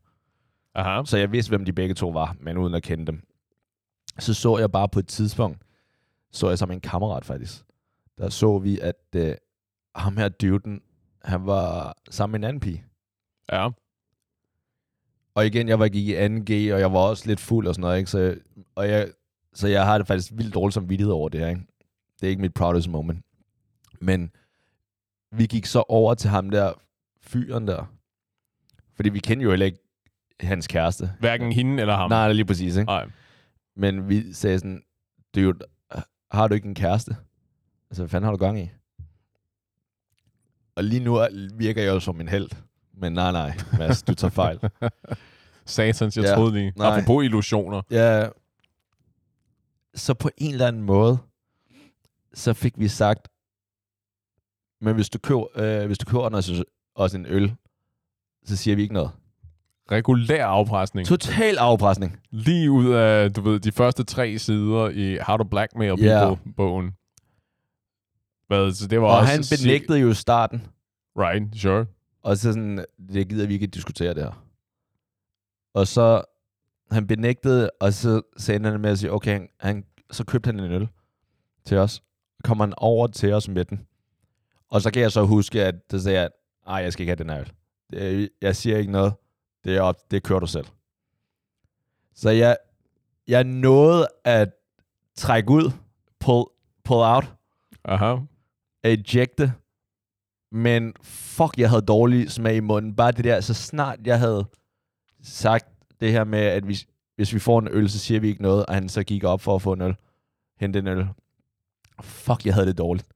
Aha. Så jeg vidste, hvem de begge to var, men uden at kende dem. Så så jeg bare på et tidspunkt, så jeg som en kammerat faktisk. Der så vi, at øh, ham her duden, han var sammen med en anden pige. Ja. Og igen, jeg var gik i 2G, og jeg var også lidt fuld og sådan noget, ikke? Så, og jeg, så jeg har det faktisk vildt dårligt som vidtighed over det her, ikke? Det er ikke mit proudest moment. Men vi gik så over til ham der, fyren der. Fordi vi kendte jo heller ikke hans kæreste. Hverken hende eller ham. Nej, lige præcis, ikke? Nej. Men vi sagde sådan, dude, har du ikke en kæreste? Altså, hvad fanden har du gang i? Og lige nu er- virker jeg jo som en held. Men nej, nej, Mads, du tager fejl. Satans, jeg Ja. troede lige. Nej. Apropos illusioner. Ja, så på en eller anden måde, så fik vi sagt, men hvis du køber, øh, hvis du køber os, os en øl, så siger vi ikke noget. Regulær afpresning. Total afpresning. Lige ud af, du ved, de første tre sider i How to Blackmail. People-bogen. Hvad, så det var Og også... han sig- benægtede jo starten. Right, sure. Og så sådan, det gider vi ikke diskutere det her. Og så, han benægtede, og så sagde han med at sige, okay, han, han, så købte han en øl til os. Kommer han over til os med den. Og så kan jeg så huske, at det sagde jeg, ej, jeg skal ikke have den her øl. Det, jeg siger ikke noget. Det er op, det kører du selv. Så jeg, jeg nåede at trække ud, pull, pull out, Aha. ejecte, men fuck, jeg havde dårlig smag i munden. Bare det der, så snart jeg havde sagt det her med, at hvis, hvis vi får en øl, så siger vi ikke noget, og han så gik op for at få en øl, hente en øl. Fuck, jeg havde det dårligt.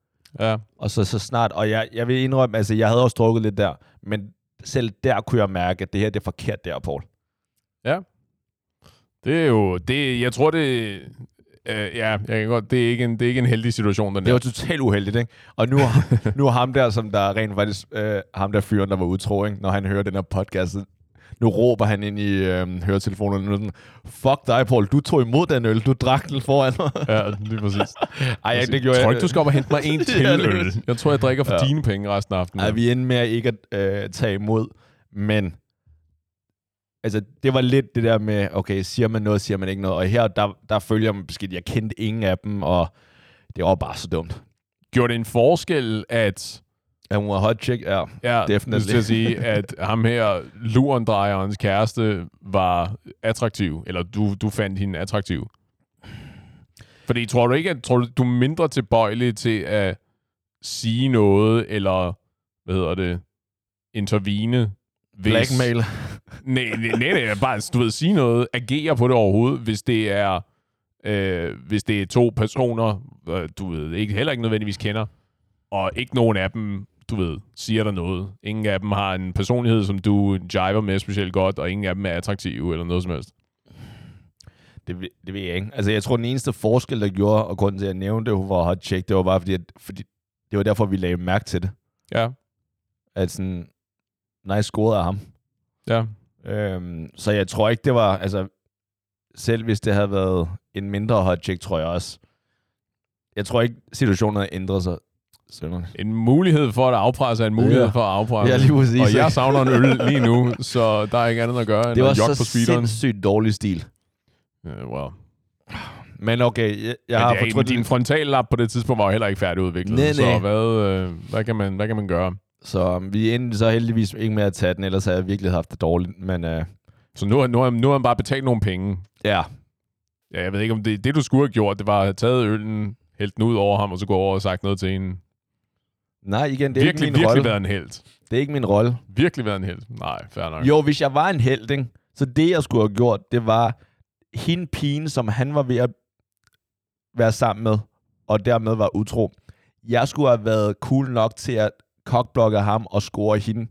Ja. Og så, så snart, og jeg, jeg vil indrømme, altså jeg havde også drukket lidt der, men selv der kunne jeg mærke, at det her det er forkert der, Paul. Det er jo... Det, jeg tror, det... Øh, ja, jeg kan godt, det, er ikke en, det er ikke en heldig situation, den Det der. var totalt uheldigt, ikke? Og nu, nu er ham der, som der rent faktisk, øh, ham der fyren, der var utro, ikke? når han hører den her podcast, nu råber han ind i øh, høretelefonerne, er sådan, fuck dig, Paul, du tog imod den øl, du drak den foran mig. Ja, lige præcis. Ej, ja, det jeg gjorde tror jeg. ikke, du skal op og hente mig en til Ja, øl. Jeg tror, jeg drikker for Ja. dine penge resten af aftenen. Ej, vi endte med ikke at øh, tage imod, men altså, det var lidt det der med, okay, siger man noget, siger man ikke noget, og her, der, der følger man beskidt, jeg kendte ingen af dem, og det var bare så dumt. Gjorde det en forskel, at... At hun var hot chick, ja. Ja, Definitely. nu skal sige, at ham her, lurendrejerens kæreste, var attraktiv. Eller du, du fandt hende attraktiv. Fordi tror du ikke, at tror du, du er mindre tilbøjelig til at sige noget, eller, hvad hedder det, intervene, hvis... Blackmail. Nej, nej, nej, nej, bare, du ved, sige noget, agere på det overhovedet, hvis det er, øh, hvis det er to personer, øh, du ved, ikke, heller ikke nødvendigvis kender, og ikke nogen af dem, du ved, siger der noget. Ingen af dem har en personlighed, som du jiver med specielt godt, og ingen af dem er attraktive eller noget som helst. Det, det ved jeg ikke. Altså, jeg tror, den eneste forskel, der gjorde, og grunden til, at jeg nævnte, at hun var hot chick, det var bare fordi, at, fordi det var derfor, vi lagde mærke til det. Ja, At sådan, nice scoret af ham. ja. Øhm, så jeg tror ikke, det var, altså, selv hvis det havde været en mindre hot chick, tror jeg også. Jeg tror ikke, situationen havde ændret sig. Synderligt. En mulighed for at afpresse er en mulighed Ja. for at afpresse. Ja, lige præcis. Og jeg savner en øl lige nu, så der er ikke andet at gøre end det var at jogge så på speederen. sindssygt dårlig stil. Uh, well. Men okay, jeg, jeg Men har det fortrudt din frontallap på det tidspunkt var jo heller ikke færdigudviklet. Nej, Så nej. hvad, øh, hvad, kan man, hvad kan man gøre? Så um, vi endte så heldigvis ikke med at tage den, ellers havde jeg virkelig haft det dårligt. Men uh, Så nu, nu, nu har han bare betalt nogle penge. ja, Ja, jeg ved ikke, om det, det du skulle have gjort, det var at have taget øllen, hældt den ud over ham, og så gå over og sagt noget til hende. Nej igen, det er virkelig, ikke min virkelig rolle. været en held. Det er ikke min rolle. Virkelig været en held? Nej, fair nok. Jo, hvis jeg var en held, ikke? så det, jeg skulle have gjort, det var hende pigen, som han var ved at være sammen med, og dermed var utro. Jeg skulle have været cool nok til at cockblokke ham og score hende.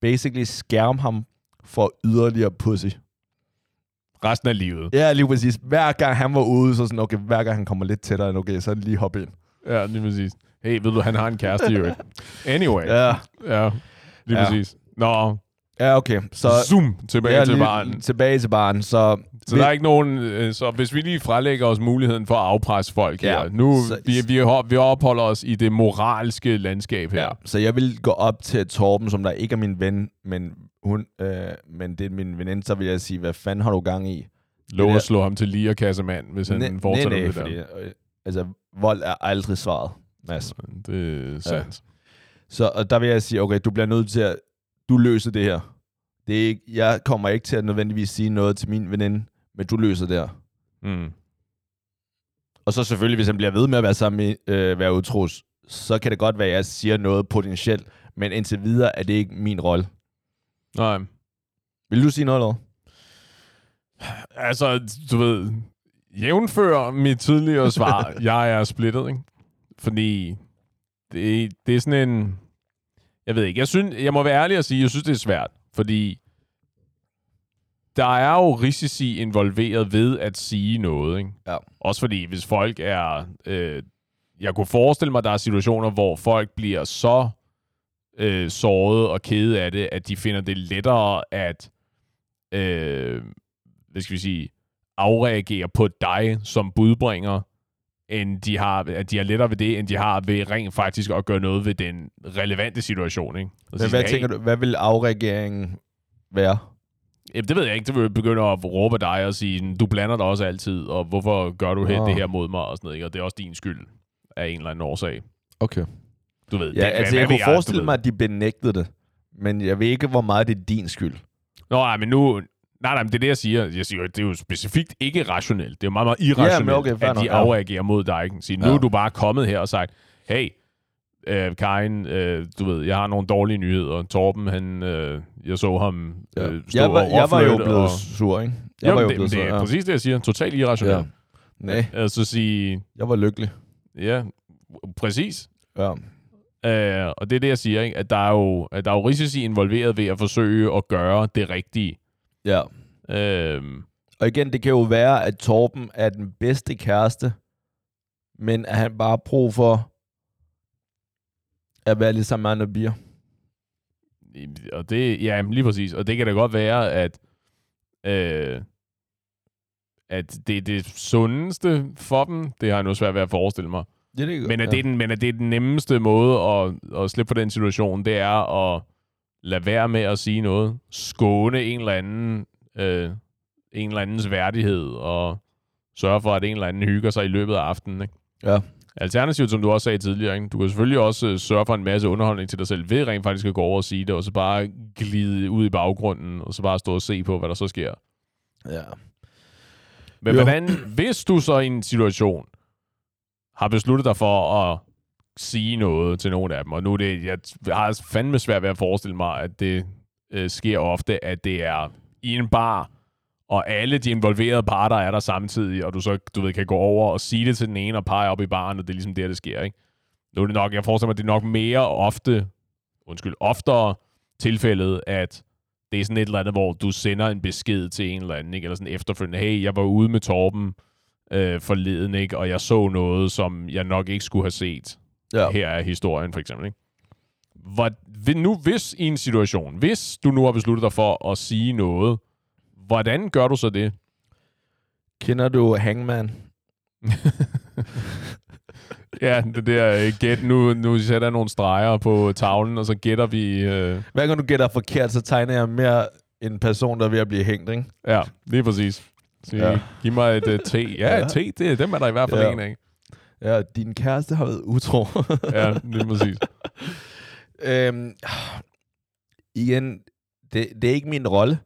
Basically skærme ham for yderligere pussy. Resten af livet. Ja, lige præcis. Hver gang han var ude, så sådan, okay, hver gang han kommer lidt tættere, okay, så lige hoppe ind. Ja, lige præcis. Hey, ved du, han har en kæreste jo. Anyway. Ja, Ja, lige Ja. præcis. Nå, ja okay. Så zoom tilbage ja, til baren. Tilbage til baren. Så, Så der er ikke nogen... øh, Så hvis vi lige frelægger os muligheden for at afpresse folk Ja, her. Nu, så- vi, vi, vi opholder os i det moralske landskab her. Ja, så jeg vil gå op til Torben, som der ikke er min ven, men, hun, øh, men det er min veninde, så vil jeg sige, hvad fanden har du gang i? Lov at der- slå ham til lige kassemand, hvis han Næ- fortsætter nej, med nej, det fordi, øh, altså, vold er aldrig svaret, Mads. Det er sandt. Så og der vil jeg sige, okay, du bliver nødt til at, du løser det her. Det er ikke, jeg kommer ikke til at nødvendigvis sige noget til min veninde, men du løser det her. Mm. Og så selvfølgelig, hvis han bliver ved med at være sammen med, øh, være utros, så kan det godt være, at jeg siger noget potentielt, men indtil videre er det ikke min rolle. Nej. Vil du sige noget, eller? Altså, du ved, jævnfør mit tidligere svar, jeg er splittet, ikke? Fordi det, det er sådan en... Jeg ved ikke, jeg, synes, jeg må være ærlig og sige, jeg synes, det er svært, fordi der er jo risici involveret ved at sige noget, ikke? Ja. Også fordi, hvis folk er... Øh, jeg kunne forestille mig, at der er situationer, hvor folk bliver så øh, såret og kede af det, at de finder det lettere at øh, hvad skal vi sige, afreagere på dig som budbringer, end de har, at de har lettere ved det, end de har ved rent faktisk at gøre noget ved den relevante situation. Ikke? Og Men hvad tænker du, hvad vil afreageringen være? Jamen, det ved jeg ikke. Det vil begynde at råbe dig og sige, du blander dig også altid, og hvorfor gør du Nå. det her mod mig, og sådan noget, ikke? og det er også din skyld af en eller anden årsag. Okay. Du ved, Ja, det, altså hvad jeg kunne forestille ved. mig, at de benægtede det, men jeg ved ikke, hvor meget det er din skyld. Nå, nej, men nu... Nej, nej, men det er det, jeg siger. Jeg siger, jo, det er jo specifikt ikke rationelt. Det er jo meget, meget irrationelt, men okay, at de nok, ja. afreagerer mod dig. Ikke? Sige, nu Ja. er du bare kommet her og sagt, hey, øh, Karin, øh, du ved, jeg har nogle dårlige nyheder. Torben, han, øh, jeg så ham øh, stå jeg, var, og jeg var jo blevet og... sur, ikke? Jeg Jamen, var jo det, blevet det er ja. præcis det, jeg siger. Totalt irrationelt. Ja. Nej, Ja. Altså sige, jeg var lykkelig. ja, præcis. Ja. Øh, og det er det, jeg siger, ikke? at der er jo, at der er jo risici involveret ved at forsøge at gøre det rigtige. Ja. Øh, Og igen, det kan jo være, at Torben er den bedste kæreste, men at han bare har brug for at være med andre bier. Og det, ja, lige præcis. Og det kan da godt være, at, øh, at det er det sundeste for dem. Det har jeg nu svært ved at forestille mig. Ja, det Men at, det er den, men at det er den nemmeste måde at, at slippe på den situation, det er at lade være med at sige noget. Skåne en eller anden, øh, en eller andens værdighed, og sørge for, at en eller anden hygger sig i løbet af aftenen. Ikke? Ja. Alternativt, som du også sagde tidligere, ikke? du kan selvfølgelig også øh, sørge for en masse underholdning til dig selv, ved rent faktisk at gå over og sige det, og så bare glide ud i baggrunden, og så bare stå og se på, hvad der så sker. Ja. Men Jo. hvordan, hvis du så i en situation har besluttet dig for at sige noget til nogen af dem, og nu er det, jeg har fandme svært ved at forestille mig, at det øh, sker ofte, at det er i en bar, og alle de involverede parter er der samtidig, og du så, du ved, kan gå over og sige det til den ene og pege op i baren, og det er ligesom der, det sker, ikke? Nu er det nok, jeg forestiller mig, at det er nok mere ofte, undskyld, oftere tilfældet, at det er sådan et eller andet, hvor du sender en besked til en eller anden, ikke? eller sådan efterfølgende, hey, jeg var ude med Torben øh, forleden, ikke? og jeg så noget, som jeg nok ikke skulle have set. Ja. Her er historien, for eksempel. Ikke? Hvor, nu, hvis i en situation, hvis du nu har besluttet dig for at sige noget, hvordan gør du så det? Kender du Hangman? Ja, det der øh, gæt, nu, nu sætter jeg nogle streger på tavlen, og så gætter vi... Øh, Hver gang du gætter forkert, så tegner jeg mere en person, der er ved at blive hængt, ikke? ja, lige præcis. Så Ja. giv mig et uh, T. Ja, Ja. et T, det, dem er der i hvert fald Ja. en af. Ja, din kæreste har været utro. Ja, lige præcis. øhm, igen, det, det er ikke min rolle.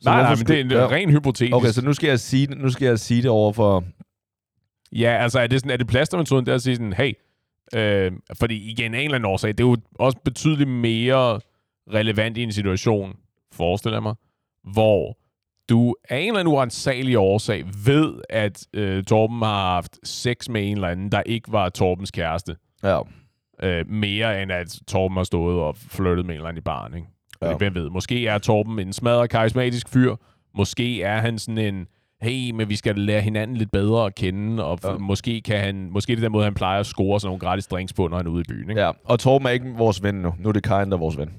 Så nej, nej, men det er en Ja. ren hypotetisk. Okay, så nu skal jeg sige nu skal jeg sige det over for... Ja, altså er det, sådan, er det plastermetoden, der at sige sådan, hey, øh, fordi igen, en eller anden årsag, det er jo også betydeligt mere relevant i en situation, forestiller jeg mig, hvor du af en eller anden uansagelig årsag ved, at øh, Torben har haft sex med en eller anden, der ikke var Torbens kæreste. Ja. Øh, mere end at Torben har stået og flyttet med en eller anden i baren, ikke? Ja. Hvem ved? Måske er Torben en smadret karismatisk fyr. Måske er han sådan en, hey, men vi skal lære hinanden lidt bedre at kende, og Ja. måske kan han, måske er det den måde, han plejer at score sådan nogle gratis drinks på, når han er ude i byen, ikke? ja. Og Torben er ikke vores ven nu. Nu er det Karin, der er vores ven.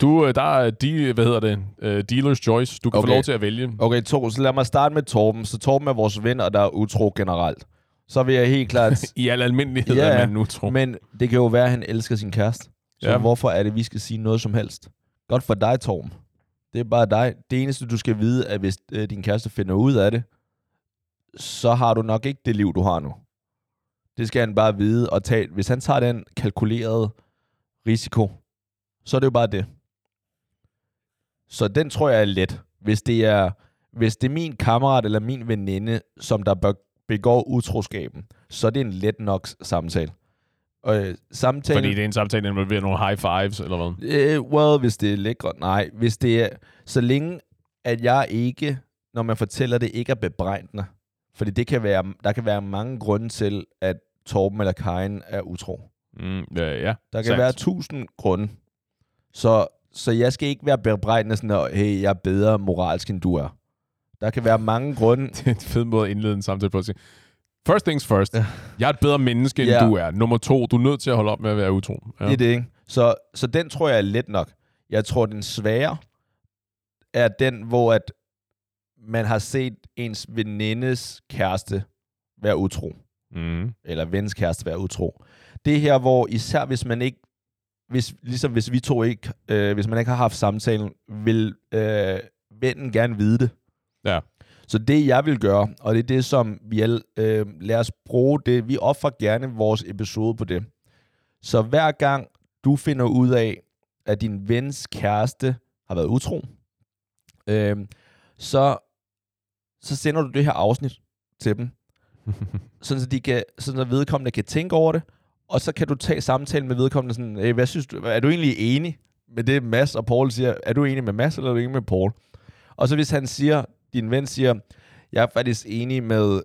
Du, øh, der er de, hvad hedder det, uh, dealer's choice. Du kan okay. Få lov til at vælge. Okay, to, så lad mig starte med Torben. Så Torben er vores ven, og der er utro generelt. Så vil jeg helt klart... I al almindelighed, Ja, er man nu tror. Men det kan jo være, at han elsker sin kæreste. Så Ja. hvorfor er det, vi skal sige noget som helst? Godt for dig, Torben. Det er bare dig. Det eneste, du skal vide, er, hvis øh, din kæreste finder ud af det, så har du nok ikke det liv, du har nu. Det skal han bare vide og tage. Hvis han tager den kalkulerede risiko, så er det jo bare det. Så den tror jeg er let. Hvis det er, hvis det er min kammerat eller min veninde, som der begår utroskaben, så er det en let nok samtale. Og øh, samtalen... Fordi det er en samtale, der involverer nogle high fives, eller hvad? Øh, well, hvis det er lækkert. Nej, hvis det er... Så længe, at jeg ikke, når man fortæller det, ikke er bebrejdende. Fordi det kan være, der kan være mange grunde til, at Torben eller Karin er utro. Mm, ja, ja. Der kan Sandt. være tusind grunde. Så, så jeg skal ikke være bebrejdende sådan, at hey, jeg er bedre moralsk, end du er. Der kan være mange grunde. Det er en fed måde at indlede en samtale på at sige. First things first. Ja. Jeg er et bedre menneske, end Ja. du er. Nummer to, du er nødt til at holde op med at være utro. Ja. Det er det, ikke? Så, så den tror jeg er let nok. Jeg tror, den svære er den, hvor at man har set ens venindes kæreste være utro. Mm. Eller vens kæreste være utro. Det her, hvor især hvis man ikke, hvis, ligesom hvis vi to ikke, øh, hvis man ikke har haft samtalen, vil øh, vennen gerne vide det. Ja. Så det, jeg vil gøre, og det er det, som vi alle, øh, lad os bruge det, vi offrer gerne vores episode på det. Så hver gang du finder ud af, at din vens kæreste har været utro, øh, så, så sender du det her afsnit til dem, sådan så, de kan, sådan så vedkommende kan tænke over det, og så kan du tage samtalen med vedkommende sådan, hey, hvad synes du, er du egentlig enig med det, Mads og Paul siger? Er du enig med Mads, eller er du enig med Paul? Og så hvis han siger, din ven siger, jeg er faktisk enig med,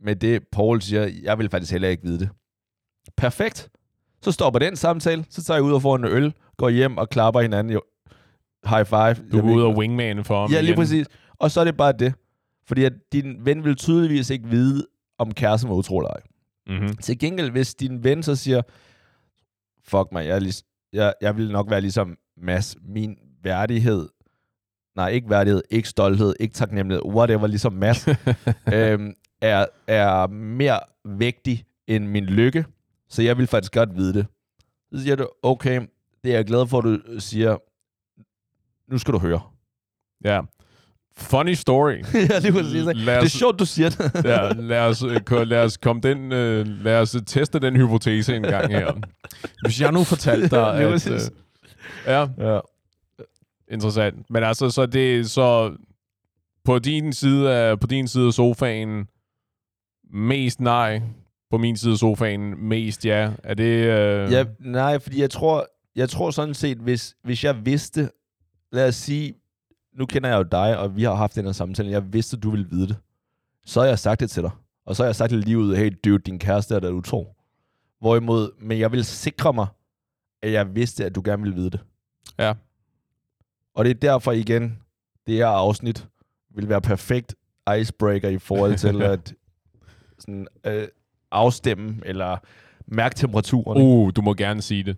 med det, Paul siger, jeg vil faktisk heller ikke vide det. Perfekt. Så stopper den samtale, så tager jeg ud og får en øl, går hjem og klapper hinanden. Jo. High five. Du er ude og wingman for ham Ja, lige igen. præcis. Og så er det bare det. Fordi at din ven vil tydeligvis ikke vide, om kæresten var utro eller ej. Mm-hmm. Til gengæld, hvis din ven så siger, fuck mig, jeg, er lig, jeg, jeg vil nok være ligesom Mads, min værdighed, nej, ikke værdighed, ikke stolthed, ikke taknemmelighed, whatever, ligesom Mads, øhm, er, er mere vægtig end min lykke, så jeg vil faktisk godt vide det. Så siger du, okay, det er jeg glad for, at du siger, nu skal du høre. Ja. Funny story. ja, lige præcis. Lad Det er os- sjovt, du siger det. ja, lad os, øh, lad os komme den, øh, lad os øh, teste den hypotese en gang her. Hvis jeg nu fortalte dig, Lige at... Øh, ja, ja. interessant. Men altså, så det så på din side af, på din side af sofaen mest nej, på min side af sofaen mest ja. Er det... Øh, Ja, nej, fordi jeg tror, jeg tror sådan set, hvis, hvis jeg vidste, lad os sige, nu kender jeg jo dig, og vi har haft den her samtale, jeg vidste, du ville vide det. Så har jeg sagt det til dig. Og så har jeg sagt det lige ud, hey dude, din kæreste er der utro. Hvorimod, men jeg vil sikre mig, at jeg vidste, at du gerne ville vide det. Ja. Og det er derfor igen, det her afsnit vil være perfekt icebreaker i forhold til at sådan, øh, afstemme eller mærke temperaturen. Uh, du må gerne sige det.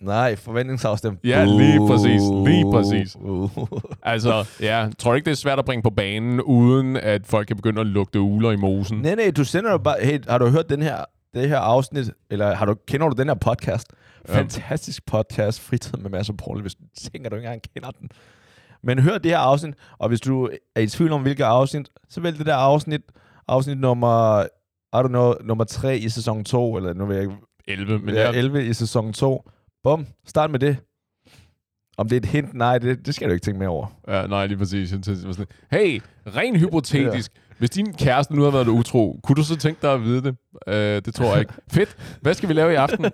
Nej, forventningsafstem. Ja, lige præcis, lige præcis. Altså, ja, tror du ikke, det er svært at bringe på banen, uden at folk kan begynde at lugte uler i mosen? Nej, nej, du sender jo bare, hey, har du hørt den her, det her afsnit, eller har du, kender du den her podcast? Fantastisk podcast, Fritid med og Paul, hvis du tænker, du ikke engang kender den. Men hør det her afsnit, og hvis du er i tvivl om, hvilket afsnit, så vælg det der afsnit, afsnit nummer, I don't know, nummer 3 i sæson 2, eller nu ved jeg ikke, 11, men ja, jeg, 11 i sæson 2. Bum, start med det. Om det er et hint, nej, det, det skal du ikke tænke mere over. Ja, nej, lige præcis. Hey, ren hypotetisk. Hvis din kæreste nu har været utro, kunne du så tænke dig at vide det? Uh, det tror jeg ikke. Fedt. Hvad skal vi lave i aften?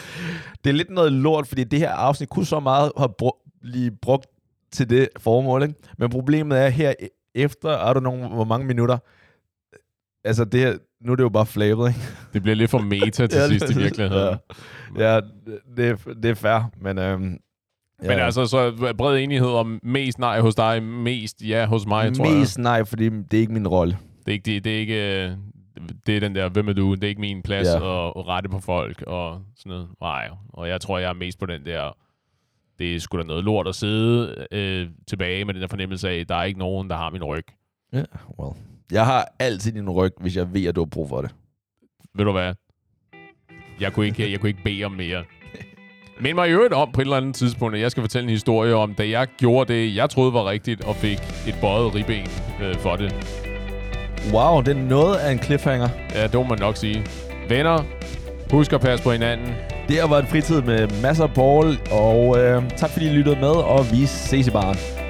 det er lidt noget lort, fordi det her afsnit kunne så meget have bru- blive brugt til det formål, ikke? Men problemet er her e- efter, er der nogle, hvor mange minutter, altså det her, nu er det jo bare flabet, ikke? Det bliver lidt for meta til Ja, sidst i virkeligheden. Ja, ja det, er, det er fair, men... Øhm, ja. Men altså, så bred enighed om mest nej hos dig, mest ja hos mig, tror jeg. Mest nej, fordi det er ikke min rolle. Det er ikke, det, det er ikke, øh, det er den der, hvem er du? Det er ikke min plads Ja. at, at rette på folk og sådan noget. Nej, og jeg tror, jeg er mest på den der, det er sgu da noget lort at sidde øh, tilbage med den der fornemmelse af, der er ikke nogen, der har min ryg. Ja, well. Jeg har altid din ryg, hvis jeg ved, at du har brug for det. Ved du hvad? Jeg kunne ikke, jeg kunne ikke bede om mere. Men mig i øvrigt om på et eller andet tidspunkt, at jeg skal fortælle en historie om, da jeg gjorde det, jeg troede var rigtigt, og fik et bøjet ribben øh, for det. Wow, det er noget af en cliffhanger. Ja, det må man nok sige. Venner, husk at passe på hinanden. Det har været en fritid med masser af Paul, og øh, tak fordi I lyttede med, og vi ses i baren.